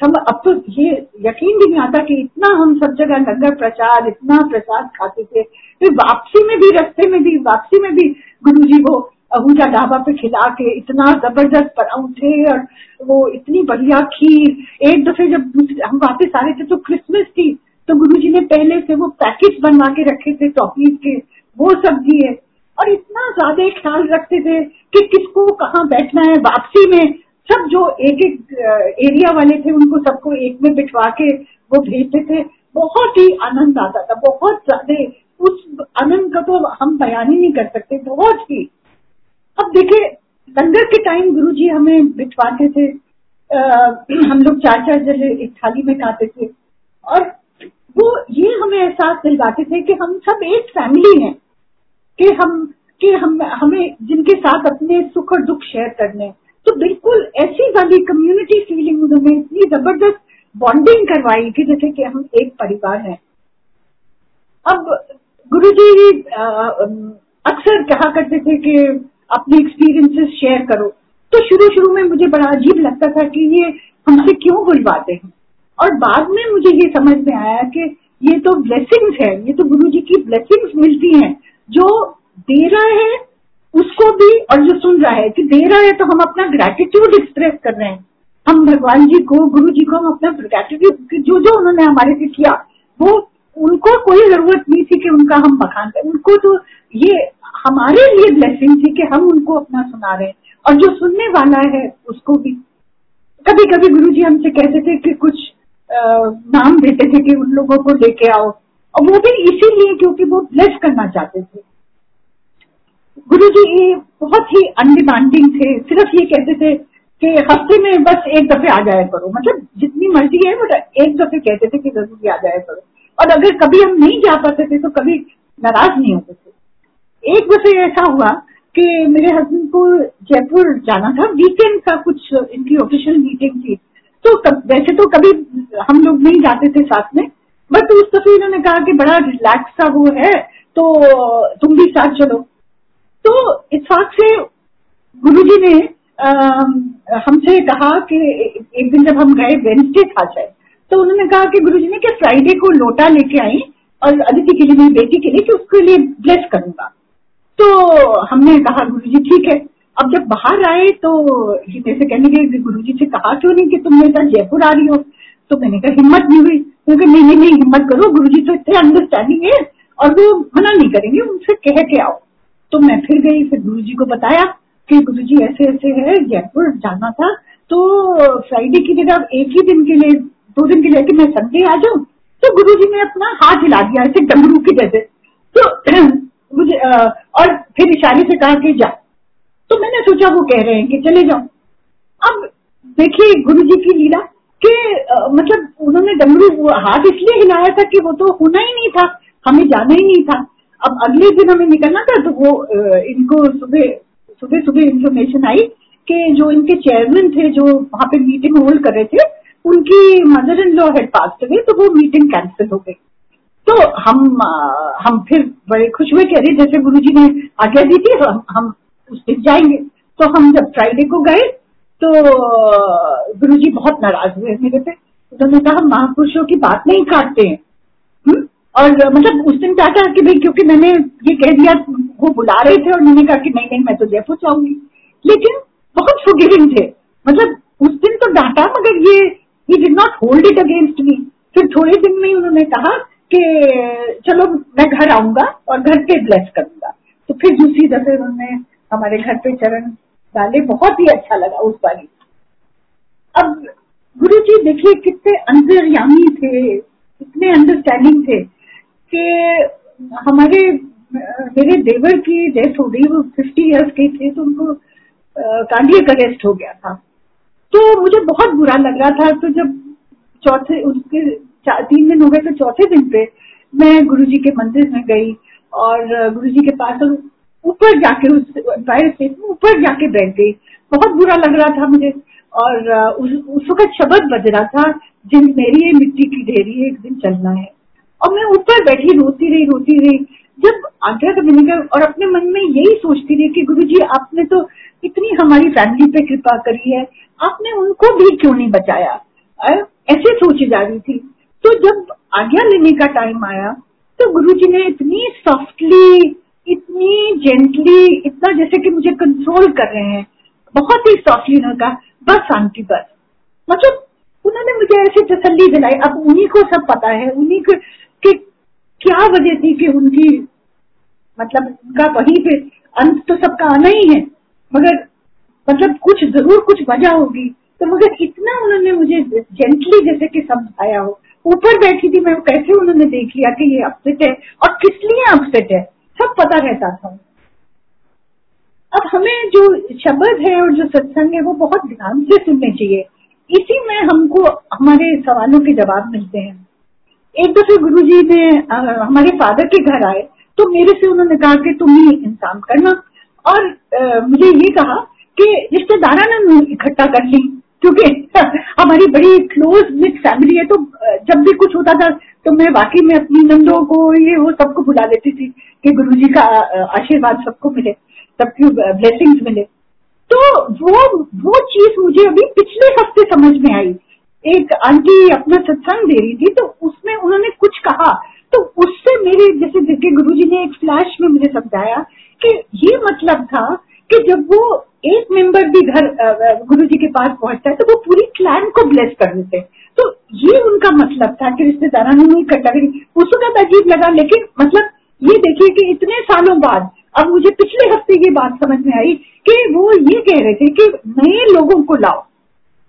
हम अब तो ये यकीन भी नहीं आता कि इतना हम सब जगह लंगर प्रसाद, इतना प्रसाद खाते थे। फिर वापसी में भी, रस्ते में भी, वापसी में भी गुरु जी वो अहूजा ढाबा पे खिला के इतना ज़बरदस्त पराउठे और वो इतनी बढ़िया खीर। एक दफे जब हम वापस आ रहे थे तो क्रिसमस थी तो गुरु जी ने पहले से वो पैकेट बनवा के रखे थे चॉकलेट के, वो सब दिए। और इतना ज़्यादा ख्याल रखते थे कि किसको कहाँ बैठना है वापसी में। सब जो एक एक एरिया वाले थे उनको सबको एक में बिठवा के वो भेजते थे। बहुत ही आनंद आता था बहुत ज़्यादा। उस आनंद का तो हम बयान ही नहीं कर सकते बहुत ही। अब देखे लंगर के टाइम गुरु जी हमें बिठवाते थे। आ, हम लोग चार चार जले एक थाली में खाते थे। और वो ये हमें एहसास दिलवाते थे कि हम सब एक फैमिली हैं कि हम कि हम हमें जिनके साथ अपने सुख और दुख शेयर करने तो बिल्कुल ऐसी वाली कम्युनिटी फीलिंग उन्होंने इतनी ज़बरदस्त बॉन्डिंग करवाई कि जैसे कि हम एक परिवार हैं। अब गुरु जी अक्सर कहा करते थे कि अपने एक्सपीरियंसेस शेयर करो। तो शुरू शुरू में मुझे बड़ा अजीब लगता था कि ये हमसे क्यों बुलवाते हैं? और बाद में मुझे ये समझ में आया कि ये तो ब्लेसिंग्स है, ये तो गुरु जी की ब्लेसिंग्स मिलती हैं, जो दे रहा है उसको भी और जो सुन रहा है कि दे रहा है तो हम अपना ग्रेटिट्यूड एक्सप्रेस कर रहे हैं। हम भगवान जी को गुरु जी को हम अपना ग्रेटिट्यूड जो जो उन्होंने हमारे से किया वो उनको कोई ज़रूरत नहीं थी कि उनका हम बखान करें। उनको तो ये हमारे लिए ब्लेसिंग थी कि हम उनको अपना सुना रहे हैं। और जो सुनने वाला है उसको भी। कभी कभी गुरु जी हमसे कहते थे कि कुछ आ, नाम देते थे कि उन लोगों को लेके आओ। और वो भी इसीलिए क्योंकि वो ब्लेस करना चाहते थे। गुरु जी बहुत ही अनडिमांडिंग थे सिर्फ़ ये कहते थे कि हफ़्ते में बस एक दफे आ जाया करो। मतलब जितनी मर्ज़ी है बट एक दफे कहते थे कि ज़रूरी आ जाया करो। और अगर कभी हम नहीं जा पाते थे तो कभी नाराज़ नहीं होते थे। एक दफे ऐसा हुआ कि मेरे हस्बैंड को जयपुर जाना था। वीकेंड का कुछ इनकी ऑफिशियल मीटिंग थी। तो कब, वैसे तो कभी हम लोग नहीं जाते थे साथ में बट उस दफे इन्होंने कहा कि बड़ा रिलैक्स सा वो है तो तुम भी साथ चलो। तो इतफाक से गुरु जी ने हमसे कहा कि एक दिन जब हम गए वेंसडे था शायद तो उन्होंने कहा कि गुरु जी ने कि फ्राइडे को लोटा लेके आई और अदिति के लिए मेरी बेटी के लिए कि उसके लिए ब्लेस करूँगा। तो हमने कहा गुरु जी ठीक है, अब जब बाहर आए तो मेरे से कहने के गुरु जी से कहा क्यों नहीं कि तुम मेरे साथ जयपुर आ रही हो? तो मैंने कहा, हिम्मत नहीं हुई। क्योंकि नहीं नहीं हिम्मत करो गुरु जी तो इतने अंडरस्टैंडिंग है और वो मना नहीं करेंगे, उनसे कह के आओ। तो मैं फिर गई, फिर गुरु जी को बताया कि गुरु जी ऐसे ऐसे है, जयपुर जाना था। तो फ्राइडे की जगह एक ही दिन के लिए, दो दिन के लिए कि मैं संडे आ जाऊँ। तो गुरु जी ने अपना हाथ हिला दिया, ऐसे डमरू के जैसे। तो मुझे और फिर इशारे से कहा कि जा। तो मैंने सोचा, वो कह रहे हैं कि चले जाओ। अब देखिए, गुरु जी की लीला कि मतलब उन्होंने डमरू हाथ इसलिए हिलाया था कि वो तो होना ही नहीं था, हमें जाना ही नहीं था। अब अगले दिन हमें निकलना था तो वो इनको सुबह सुबह सुबह इन्फॉर्मेशन आई कि जो इनके चेयरमैन थे, जो वहाँ पे मीटिंग होल्ड कर रहे थे, उनकी mother in law had pass हुए तो वो मीटिंग कैंसिल हो गई। तो हम हम फिर बड़े खुश हुए कह रहे जैसे गुरु जी ने आज्ञा दी थी, हम हम उस दिन जाएँगे। तो हम जब फ्राइडे को गए तो गुरु जी बहुत नाराज़ हुए मेरे पे। उन्होंने कहा, महापुरुषों की बात नहीं काटते हैं। हम्म? और मतलब उस दिन चाहता कि भाई, क्योंकि मैंने ये कह दिया, वो बुला रहे थे और मैंने कहा कि नहीं नहीं, मैं तो जयपुर जाऊँगी। लेकिन बहुत फुगिविंग थे। मतलब उस दिन तो डांटा, मगर ये ही did not hold it against me फिर थोड़े दिन में उन्होंने कहा कि, चलो, मैं घर आऊँगा और घर पे ब्लेस करूँगा। तो फिर दूसरी दफे उन्होंने हमारे घर पे चरण डाले। बहुत ही अच्छा लगा उस बारी। अब गुरु जी देखिए, कितने अंतर्यामी थे इतने अंडरस्टैंडिंग थे। कि हमारे मेरे देवर की डेथ हो गई वो फिफ्टी इयर्स के थे तो उनको कार्डियक अरेस्ट हो गया था। तो मुझे बहुत बुरा लग रहा था। तो जब चौथे उसके तीन दिन हो गए तो चौथे दिन पे मैं गुरु जी के मंदिर में गई और गुरु जी के पास ऊपर जाके उस एम्पायर स्टेट में ऊपर जाके बैठ गई। बहुत बुरा लग रहा था मुझे। और उस, उस वक्त शब्द बज रहा था जिन मेरी ये मिट्टी की ढेरी एक दिन चलना है। और मैं ऊपर बैठी रोती रही रोती रही। जब आज्ञा का मैंने और अपने मन में यही सोचती रही कि गुरु जी आपने तो इतनी हमारी फैमिली पे कृपा करी है, आपने उनको भी क्यों नहीं बचाया? ऐसे सोची जा रही थी। तो जब आज्ञा लेने का टाइम आया तो गुरु जी ने इतनी सॉफ्टली इतनी जेंटली इतना जैसे कि मुझे कंट्रोल कर रहे हैं, बहुत ही सॉफ्टली उन्होंने कहा, बस आंटी, बस। मतलब उन्होंने मुझे ऐसी तसल्ली दिलाई। अब उन्हीं को सब पता है, उन्हीं कि क्या वजह थी कि उनकी मतलब उनका वहीं पे अंत तो सबका आना ही है, मगर मतलब कुछ ज़रूर कुछ वजह होगी। तो मगर इतना उन्होंने मुझे जेंटली जैसे कि समझाया हो। ऊपर बैठी थी, मैं कैसे उन्होंने देख लिया कि ये अपसेट है और किस लिए अपसेट है? सब पता रहता था। अब हमें जो शब्द है और जो सत्संग है, वो बहुत ध्यान से सुनने चाहिए। इसी में हमको, हमारे सवालों के जवाब मिलते हैं। एक दफे गुरु जी ने हमारे फादर के घर आए तो मेरे से उन्होंने कहा कि तुम ही इंतज़ाम करना। और आ, मुझे ये कहा कि रिश्तेदारा ने इकट्ठा कर ली क्योंकि हमारी बड़ी क्लोज विथ फैमिली है तो जब भी कुछ होता था तो मैं वाकई में अपनी नंदों को ये वो सबको बुला लेती थी कि गुरु जी का आशीर्वाद सबको मिले सबकी ब्लेसिंग्स मिले। तो वो वो चीज़ मुझे अभी पिछले हफ़्ते समझ में आई एक आंटी अपना सत्संग दे रही थी तो उसमें उन्होंने कुछ कहा। तो उससे मेरे, जैसे देखे गुरु जी ने एक फ्लैश में मुझे समझाया कि ये मतलब था कि जब वो एक मेंबर भी घर गुरु जी के पास पहुँचता है तो वो पूरी क्लैन को ब्लेस कर देते हैं। तो ये उनका मतलब था कि रिश्तेदारा ने इकट्ठा करी। उस वक्त अजीब लगा, लेकिन मतलब ये देखिए कि इतने सालों बाद, अब मुझे पिछले हफ़्ते ये बात समझ में आई कि वो ये कह रहे थे कि नए लोगों को लाओ।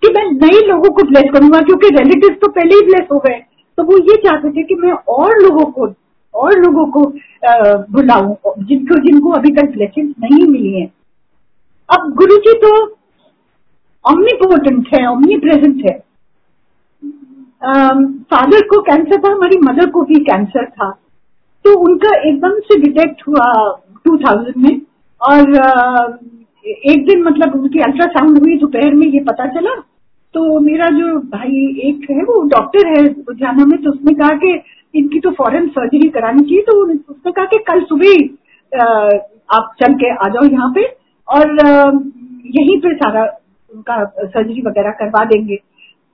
कि मैं नए लोगों को ब्लेस करूँगा, क्योंकि रिलेटिव तो पहले ही ब्लेस हो गए। तो वो ये चाहते थे कि मैं और लोगों को, और लोगों को बुलाऊं, जिनको जिनको अभी तक ब्लेसिंग नहीं मिली है। अब गुरु जी तो ऑमनीपोर्टेंट है ऑमनी प्रेजेंट है फादर को कैंसर था, हमारी मदर को भी कैंसर था। तो उनका एकदम से डिटेक्ट हुआ 2000 में, और एक दिन मतलब उनकी अल्ट्रासाउंड हुई, दोपहर में ये पता चला तो मेरा जो भाई एक है, वो डॉक्टर है लुधियाना में तो उसने कहा कि इनकी तो फॉरेन सर्जरी करानी चाहिए तो उसने कहा कि कल सुबह आप चल के आ जाओ यहाँ पे और यहीं पे सारा उनका सर्जरी वगैरह करवा देंगे।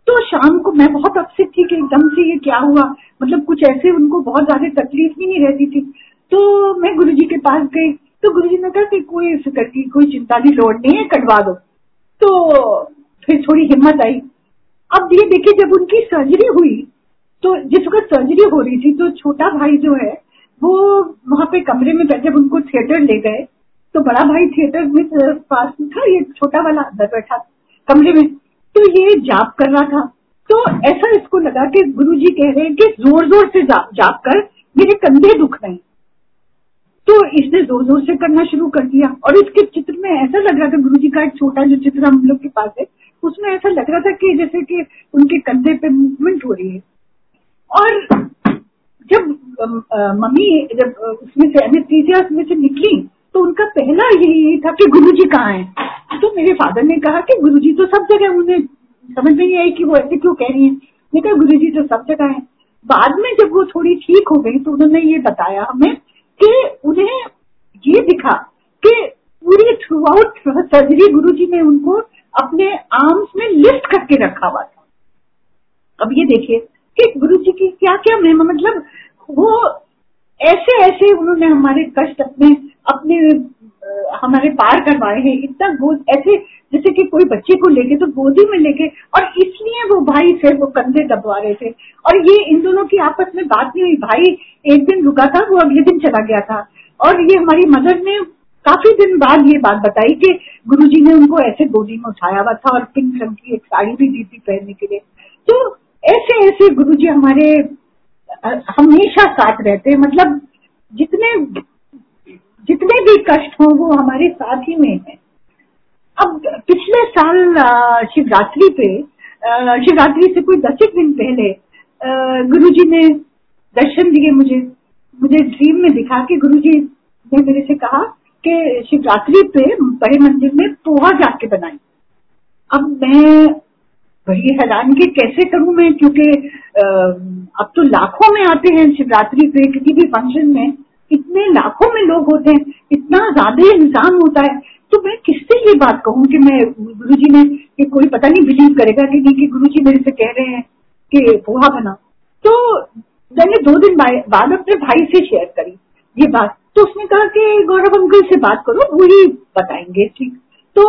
तो शाम को मैं बहुत अपसेट थी कि एकदम से ये क्या हुआ। मतलब कुछ ऐसे उनको बहुत ज़्यादा तकलीफ़ भी नहीं रहती थी। तो मैं गुरु जी के पास गई तो गुरु जी ने कहा कि कोई फ़िक्र की कोई चिंता की लोड नहीं है, कटवा दो। तो फिर थोड़ी हिम्मत आई। अब ये देखिए, जब उनकी सर्जरी हुई तो जिस वक्त सर्जरी हो रही थी तो छोटा भाई जो है, वो वहाँ पे कमरे में बैठे उनको थिएटर ले गए तो बड़ा भाई थिएटर में पास था, ये छोटा वाला अंदर बैठा कमरे में। तो ये जाप कर रहा था। तो ऐसा इसको लगा कि गुरु जी कह रहे हैं कि ज़ोर ज़ोर से जाप जाप कर, मेरे कंधे दुख रहे तो इसने ज़ोर ज़ोर से करना शुरू कर दिया। और इसके चित्र में ऐसा लग रहा था गुरु जी का एक छोटा जो चित्र हम लोग के पास है उसमें ऐसा लग रहा था कि जैसे कि उनके कंधे पे मूवमेंट हो रही है। और जब मम्मी जब उसमें से एनेस्थीसिया से निकली तो उनका पहला यही था कि गुरु जी कहाँ हैं? तो मेरे फादर ने कहा कि गुरु जी तो सब जगह उन्हें समझ नहीं आई कि वो ऐसे क्यों कह रही है। मैं कहा गुरु जी तो सब जगह है। बाद में जब वो थोड़ी ठीक हो गई तो उन्होंने ये बताया हमें कि उन्हें ये दिखा कि पूरी थ्रू आउट सर्जरी गुरु जी ने उनको अपने आर्म्स में लिफ्ट करके रखा हुआ था। अब ये देखिए कि गुरु जी की क्या क्या महिमा मतलब वो ऐसे ऐसे उन्होंने हमारे कष्ट अपने अपने हमारे पार करवाए हैं। इतना गोद, ऐसे जैसे कि कोई बच्चे को लेके तो गोदी में लेके, और इसलिए वो भाई से वो कंधे दबवा रहे थे। और ये इन दोनों की आपस में बात नहीं हुई। भाई एक दिन रुका था, वो अगले दिन चला गया था। और ये हमारी मदर ने काफ़ी दिन बाद ये बात बताई कि गुरुजी ने उनको ऐसे गोदी में उठाया हुआ था और पिंक रंग की एक साड़ी भी दी थी पहनने के लिए। तो ऐसे ऐसे गुरुजी हमारे हमेशा साथ रहते हैं। मतलब जितने जितने भी कष्ट हो, वो हमारे साथ ही में है। अब पिछले साल शिवरात्रि पे शिवरात्रि से कोई दस एक दिन पहले गुरुजी ने दर्शन दिए मुझे। मुझे ड्रीम में दिखा कि गुरुजी ने मेरे से कहा कि शिवरात्रि पे बड़े मंदिर में पोहा जाके बनाई। अब मैं बड़ी हैरान की कैसे करूँ मैं? क्योंकि अब तो लाखों में आते हैं शिवरात्रि पे, किसी भी फ़ंक्शन में। इतने लाखों में लोग होते हैं, इतना ज़्यादा इंसान होता है। तो मैं किससे ये बात कहूँ कि मैं गुरु जी ने, कि कोई पता नहीं बिलीव करेगा कि नहीं कि गुरु जी मेरे से कह रहे हैं कि पोहा बना तो मैंने दो दिन बाद अपने भाई से शेयर करी ये बात। तो उसने कहा कि गौरव अंकल से बात करो वो ही बताएँगे ठीक? तो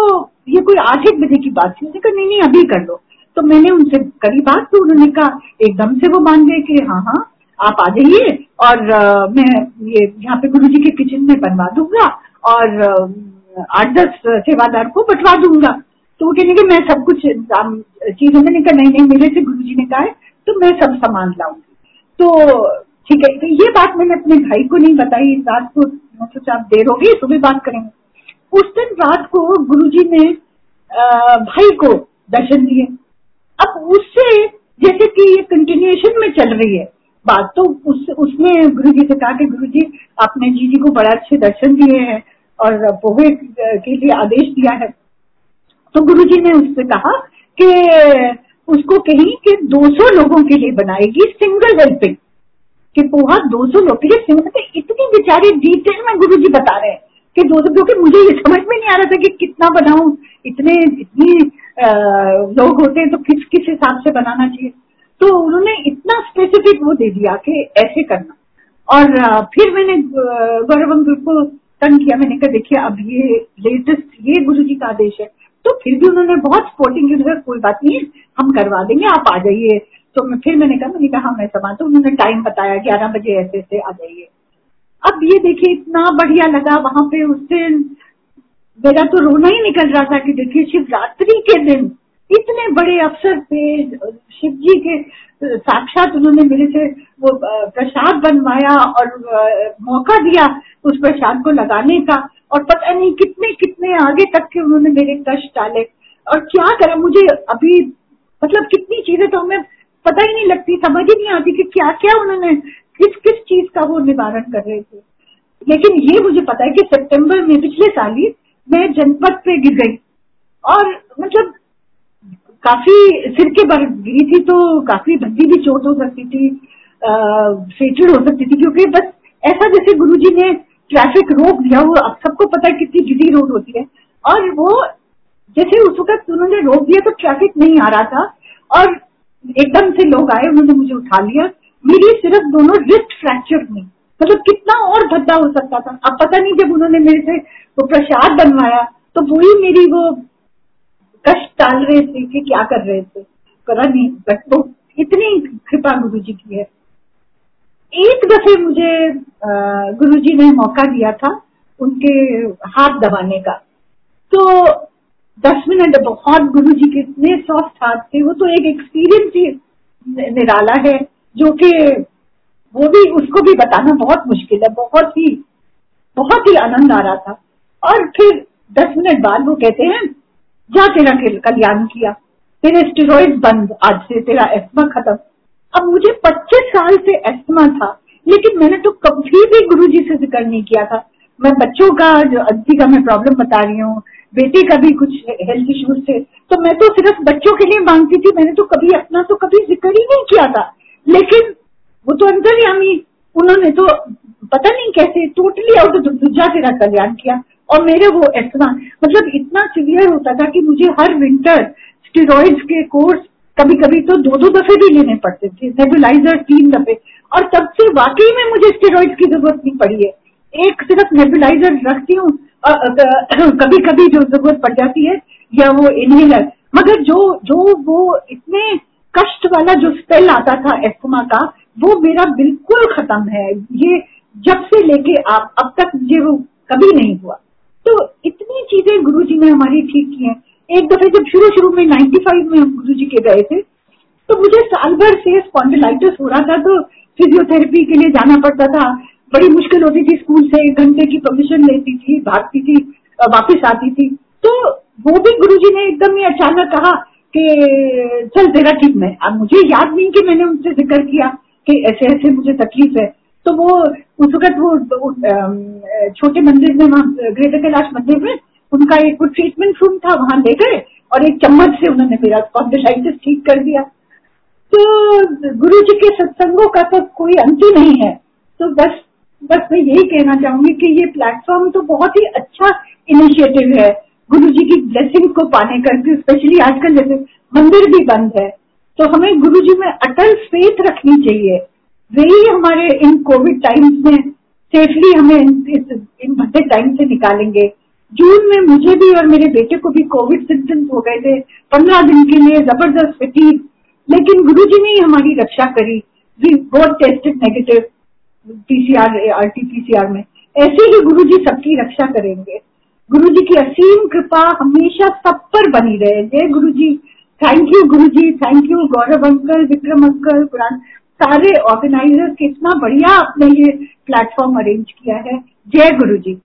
ये कोई आठ एक बजे की बात थी उसने कहा नहीं नहीं अभी कर लो। तो मैंने उनसे करी बात तो उन्होंने कहा एकदम से वो मान गए कि हाँ हाँ आप आ जाइए और आ, मैं ये यहाँ पे गुरु जी के किचन में बनवा दूँगा और आठ दस सेवादार को बटवा दूँगा। तो वो कहने मैं सब कुछ चीज़ों में कहा नहीं नहीं मेरे से गुरु जी ने कहा है तो मैं सब सामान लाऊँगी। तो ठीक है तो ये बात मैंने अपने भाई को नहीं बताई, रात को सोचा आप देर हो होगी सुबह बात करेंगे। उस दिन रात को गुरु जी ने भाई को दर्शन दिए। अब उससे जैसे कि ये कंटिन्यूएशन में चल रही है, बात तो उस उसने गुरु जी से कहा कि गुरु जी आपने जी जी को बड़ा अच्छे दर्शन दिए हैं और पोहे के लिए आदेश दिया है। तो गुरु जी ने उससे कहा कि उसको कहीं कि 200 लोगों के लिए बनाएगी सिंगल हेल्पिंग कि पोहा 200 लोग के इतनी बेचारी डिटेल में गुरु जी बता रहे हैं कि दो सौ क्योंकि मुझे ये समझ में नहीं आ रहा था कि कितना बनाऊँ, इतने, इतनी लोग होते हैं तो किस किस हिसाब से बनाना चाहिए। तो उन्होंने इतना स्पेसिफिक वो दे दिया कि ऐसे करना। और फिर मैंने गौरव अंकुर को तंग किया। मैंने कहा, देखिए, अब ये लेटेस्ट ये गुरु जी का आदेश है। तो फिर भी उन्होंने बहुत सपोर्टिंग की कोई बात नहीं है हम करवा देंगे, आप आ जाइए। तो मैं फिर मैंने कहा मैंने कहा मैं समा तो उन्होंने टाइम बताया ग्यारह बजे ऐसे ऐसे आ जाइए। अब ये देखिए, इतना बढ़िया लगा वहाँ पे, उस दिन मेरा तो रोना ही निकल रहा था कि देखिए, शिवरात्रि के दिन इतने बड़े अवसर पे शिव जी के साक्षात उन्होंने मेरे से वो प्रसाद बनवाया और मौका दिया उस प्रसाद को लगाने का। और पता नहीं कितने कितने आगे तक के उन्होंने मेरे कष्ट डाले। और क्या करा, मुझे अभी मतलब कितनी चीज़ें तो हमें पता ही नहीं लगती, समझ ही नहीं आती कि क्या क्या उन्होंने किस किस चीज़ का वो निवारण कर रहे थे। लेकिन ये मुझे पता है कि सितंबर में, पिछले साल ही मैं जनपद पे गिर गई। और मतलब काफ़ी सिर के बल गिरी थी तो काफ़ी भद्दी भी चोट हो सकती थी फेटेड हो सकती थी, क्योंकि बस ऐसा जैसे गुरुजी ने ट्रैफ़िक रोक दिया वो अब सबको पता है कितनी गिरी रोड होती है। और वो, जैसे उस वक्त उन्होंने रोक दिया तो ट्रैफ़िक नहीं आ रहा था, और एकदम से लोग आए, उन्होंने मुझे उठा लिया। मेरी सिर्फ़ दोनों रिस्ट फ्रैक्चर हुई मतलब कितना और भद्दा हो सकता था। अब पता नहीं, जब उन्होंने मेरे से वो प्रसाद बनवाया तो वो ही मेरी वो कष्ट टाल रहे थे कि क्या कर रहे थे। पता नहीं बट वो इतनी कृपा गुरु जी की है। एक दफे मुझे गुरु जी ने मौका दिया था उनके हाथ दबाने का। तो दस मिनट बहुत गुरु जी के इतने सॉफ्ट हाथ थे, वो तो एक एक्सपीरियंस ही निराला है, जो कि वो भी, उसको भी बताना बहुत मुश्किल है, बहुत ही बहुत ही आनंद आ रहा था। और फिर दस मिनट बाद वो कहते हैं, जा तेरा कल्याण किया, तेरे स्टेरॉइड बंद, आज से तेरा एस्मा खत्म। अब मुझे 25 साल से एस्मा था, लेकिन मैंने तो कभी भी गुरु जी से ज़िक्र नहीं किया था। मैं बच्चों का जो अंति का मैं प्रॉब्लम बता रही हूँ, बेटे का भी कुछ हेल्थ इश्यूज़ थे तो मैं तो सिर्फ़ बच्चों के लिए मांगती थी, मैंने तो कभी अपना तो कभी ज़िक्र ही नहीं किया था। लेकिन वो तो अंतर्यामी, उन्होंने तो पता नहीं कैसे टोटली आउट ऑफ़ दूजा तेरा कल्याण किया, और मेरे वो एस्थमा मतलब इतना सीवियर होता था कि मुझे हर विंटर स्टेरॉइड्स के कोर्स कभी कभी तो दो दो दफे भी लेने पड़ते थे नेबुलाइजर तीन दफे। और तब से वाकई में मुझे स्टेरॉइड की ज़रूरत नहीं पड़ी है। एक सिर्फ़ नेबुलाइजर रखती हूँ कभी कभी जो ज़रूरत पड़ जाती है, या वो इनहेलर मगर जो जो वो इतने कष्ट वाला जो स्पेल आता था एस्थमा का, वो मेरा बिल्कुल खत्म है। ये जब से लेके आप, अब तक मुझे वो कभी नहीं हुआ। तो इतनी चीज़ें गुरु जी ने हमारी ठीक की हैं। एक दफे जब शुरू शुरू में 95 में गुरु जी के गए थे तो मुझे साल भर से स्पॉन्डिलाइटिस हो रहा था तो फिजियोथेरेपी के लिए जाना पड़ता था। बड़ी मुश्किल होती थी स्कूल से एक घंटे की परमिशन लेती थी भागती थी वापस आती थी। तो वो भी गुरु जी ने एकदम ही अचानक कहा कि चल तेरा ठीक में अब मुझे याद नहीं कि मैंने उनसे ज़िक्र किया कि ऐसे ऐसे मुझे तकलीफ़ है। तो वो उस वक्त वो, छोटे मंदिर में वहाँ ग्रेटर कैलाश मंदिर में उनका एक ट्रीटमेंट रूम था, वहाँ ले गए और एक चम्मच से उन्होंने मेरा स्पॉन्डिलाइटिस ठीक कर दिया। तो गुरु जी के सत्संगों का तो कोई अंत ही नहीं है। तो बस बस मैं यही कहना चाहूँगी कि ये प्लेटफॉर्म तो बहुत ही अच्छा इनिशिएटिव है। गुरु जी की ब्लेसिंग को पाने का स्पेशली आजकल जैसे मंदिर भी बंद है। तो हमें गुरु जी में अटल फेथ रखनी चाहिए। वही हमारे इन कोविड टाइम्स में सेफली हमें इन भट्टे टाइम से निकालेंगे। जून में मुझे भी और मेरे बेटे को भी कोविड सिम्टम्स हो गए थे। पंद्रह दिन के लिए ज़बरदस्त फटीक लेकिन गुरु जी ने ही हमारी रक्षा करी। We both tested negative PCR RTPCR में। ऐसे ही गुरु जी सबकी रक्षा करेंगे। गुरु जी की असीम कृपा हमेशा सब पर बनी रहे। जय गुरु जी thank you Guru ji thank you Gaurav uncle, Vikram uncle Quran सारे ऑर्गेनाइजर्स कितना बढ़िया आपने ये प्लेटफॉर्म अरेंज किया है। जय गुरु जी